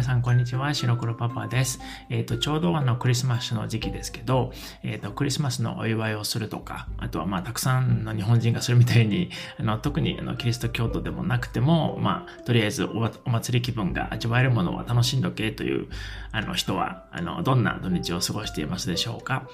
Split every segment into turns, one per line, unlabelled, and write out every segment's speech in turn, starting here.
皆さん、こんにちは。白黒パパです。えっ、ー、と、ちょうどあの、クリスマスの時期ですけど、えっ、ー、と、クリスマスのお祝いをするとか、あとは、まあ、たくさんの日本人がするみたいに、あの、特にあのキリスト教徒でもなくても、まあ、とりあえずおお祭り気分が味わえるものは楽しんどけという、あの、人は、あの、どんな土日を過ごしていますでしょうか。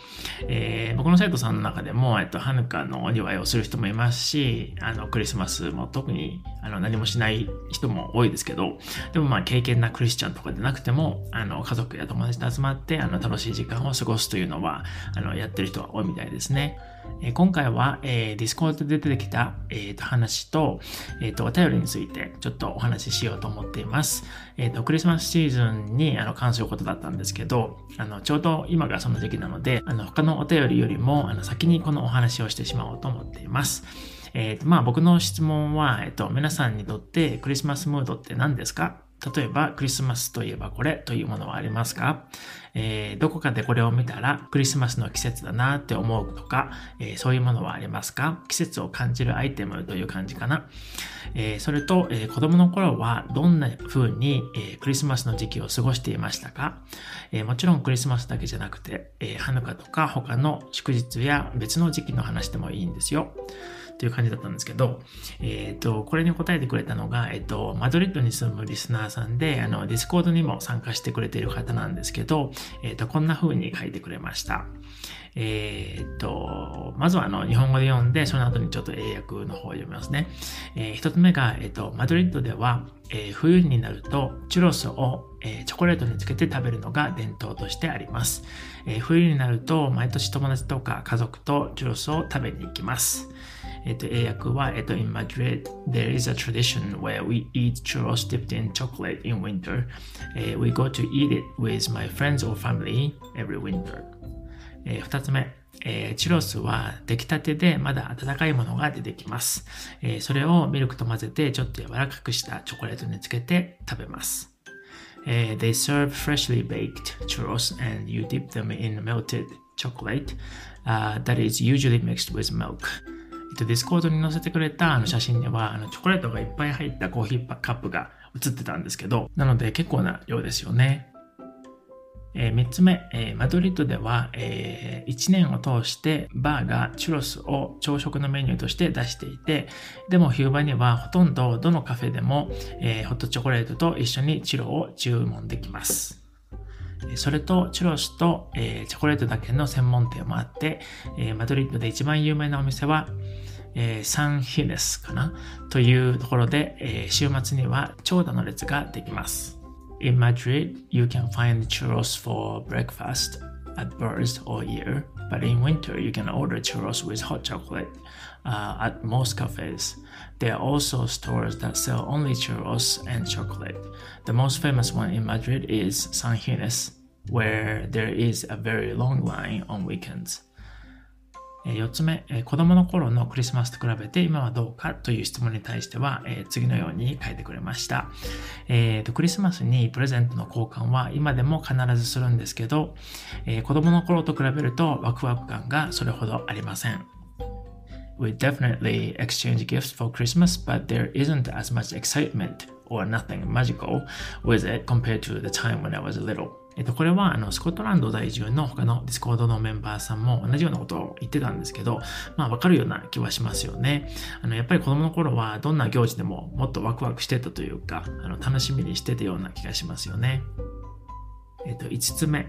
えー、僕の生徒さんの中でも、えっ、と、ハヌカのお祝いをする人もいますし、あの、クリスマスも特に、あの、何もしない人も多いですけど、でもまあ、敬虔なクリスチャンとかでなくても、あの、家族や友達と集まって、あの、楽しい時間を過ごすというのは、あの、やってる人は多いみたいですね。えー、今回は、えー、 Discord で出てきた、えー、と話と、えっ、ー、と、お便りについてちょっとお話ししようと思っています。えっ、ー、と、クリスマスシーズンにあの関することだったんですけど、あの、ちょうど今がその時期なので、あの、他のお便りよりも、あの、先にこのお話をしてしまおうと思っています。えっ、ー、と、まあ僕の質問は、えっ、と、皆さんにとってクリスマスムードって何ですか？例えば、クリスマスといえばこれというものはありますか、えー、どこかでこれを見たらクリスマスの季節だなって思うとか、えー、そういうものはありますか？季節を感じるアイテムという感じかな。えー、それと、えー、子供の頃はどんな風に、えー、クリスマスの時期を過ごしていましたか、えー、もちろんクリスマスだけじゃなくて、えー、ハヌカとか他の祝日や別の時期の話でもいいんですよ。という感じだったんですけど、えっ、ー、と、これに答えてくれたのが、えっ、ー、と、マドリッドに住むリスナーさんで、あの、 Discord にも参加してくれている方なんですけど、えっ、ー、と、こんな風に書いてくれました。えー、っと、まずはあの、日本語で読んで、その後にちょっと英訳の方を読みますね。えー、一つ目が、えっと、マドリッドでは、えー、冬になると、チュロスを、え、チョコレートにつけて食べるのが伝統としてあります。え、冬になると、毎年友達とか家族とチュロスを食べに行きます。えっと、英訳は、えっと、in Madrid, there is a tradition where we eat churros dipped in chocolate in winter. Uh, we go to eat it with my friends or family every winter. えー、2つ目、えー、チュロスは出来たてでまだ温かいものが出てきます、えー、それをミルクと混ぜてちょっと柔らかくしたチョコレートにつけて食べます。Uh, they serve freshly baked churros and you dip them in melted chocolate、uh, that is usually mixed with milk. と、 Discord に載せてくれたあの写真にはあのチョコレートがいっぱい入ったコーヒーカップが写ってたんですけど、なので結構な量ですよね。えー、3つ目、えー、マドリッドでは、えー、1年を通してバーがチュロスを朝食のメニューとして出していて、でも冬場にはほとんどどのカフェでも、えー、ホットチョコレートと一緒にチュロを注文できます。それと、チュロスと、えー、チョコレートだけの専門店もあって、えー、マドリッドで一番有名なお店は、えー、サンヒネスかな？というところで、えー、週末には長蛇の列ができます。In Madrid, you can find churros for breakfast at burst all year, but in winter, you can order churros with hot chocolate uh, at most cafes. There are also stores that sell only churros and chocolate. The most famous one in Madrid is San Gines, where there is a very long line on weekends. 4つ目、子供の頃のクリスマスと比べて今はどうかという質問に対しては、次のように書いてくれました。えーと、クリスマスにプレゼントの交換は今でも必ずするんですけど、え、子供の頃と比べるとワクワク感がそれほどありません。We definitely exchange gifts for Christmas, but there isn't as much excitement or nothing magical with it compared to the time when I was little. えっと、これは、あの、スコットランド在住の他の Discord のメンバーさんも同じようなことを言ってたんですけど、まあ、わかるような気はしますよね。あの、やっぱり子供の頃は、どんな行事でももっとワクワクしてたというか、あの、楽しみにしてたような気がしますよね。えっと、5つ目。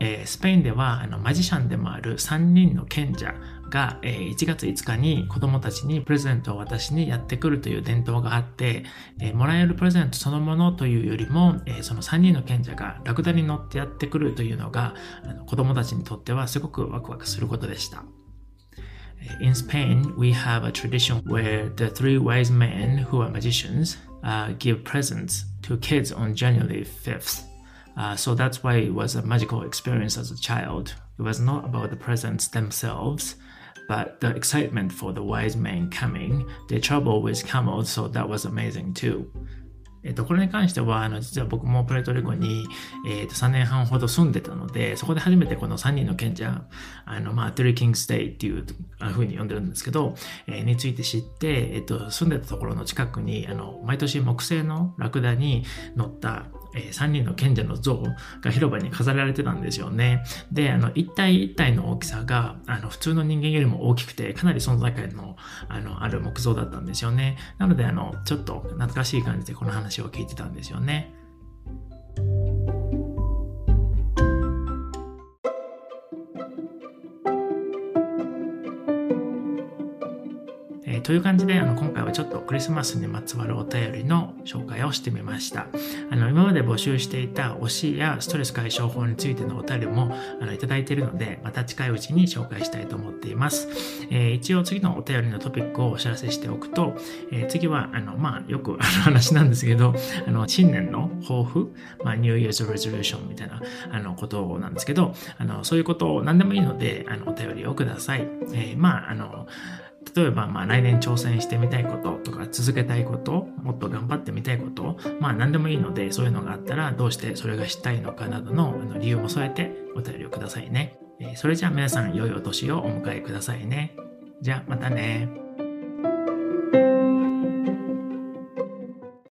えー、スペインではあのマジシャンでもある3人の賢者が、えー、1月5日に子供たちにプレゼントを渡しにやってくるという伝統があって、えー、もらえるプレゼントそのものというよりも、えー、その3人の賢者がラクダに乗ってやってくるというのがあの子供たちにとってはすごくワクワクすることでした。In Spain, we have a tradition where the three wise men who are magicians uh, give presents to kids on January 5th. Uh, so that's why it was a magical experience as a child. It was not about the presents themselves, but the excitement for the wise men coming, the trouble with camels, so that was amazing too. えっと、これに関しては、あの、実は僕もプレートリコに、えっと、3年半ほど住んでたので、そこで初めてこの3人の賢者、あの、まあ、トゥリキングステイっていうふうに呼んでるんですけど、えー、について知って、えっと、住んでたところの近くに、あの、毎年木製のラクダに乗った、えー、3人の賢者の像が広場に飾られてたんですよね。で、あの、1体1体の大きさが、あの、普通の人間よりも大きくて、かなり存在感の、あの、ある木像だったんですよね。なので、あの、ちょっと懐かしい感じでこの話を聞いてたんですよね。という感じで、あの、今回はちょっとクリスマスにまつわるお便りの紹介をしてみました。あの、今まで募集していた推しやストレス解消法についてのお便りも、あの、いただいているので、また近いうちに紹介したいと思っています。えー、一応次のお便りのトピックをお知らせしておくと、えー、次は、あの、まあ、よくあの話なんですけど、あの、新年の抱負、まあ、New Year's Resolution みたいな、あの、ことなんですけど、あの、そういうことを何でもいいので、あの、お便りをください。えー、まあ、あの、例えば、まあ、来年挑戦してみたいこととか、続けたいこと、もっと頑張ってみたいこと、まあ、何でもいいので、そういうのがあったら、どうしてそれがしたいのかなどの理由も添えてお便りをくださいね。それじゃあ皆さん、良いお年をお迎えくださいね。じゃあ、またね。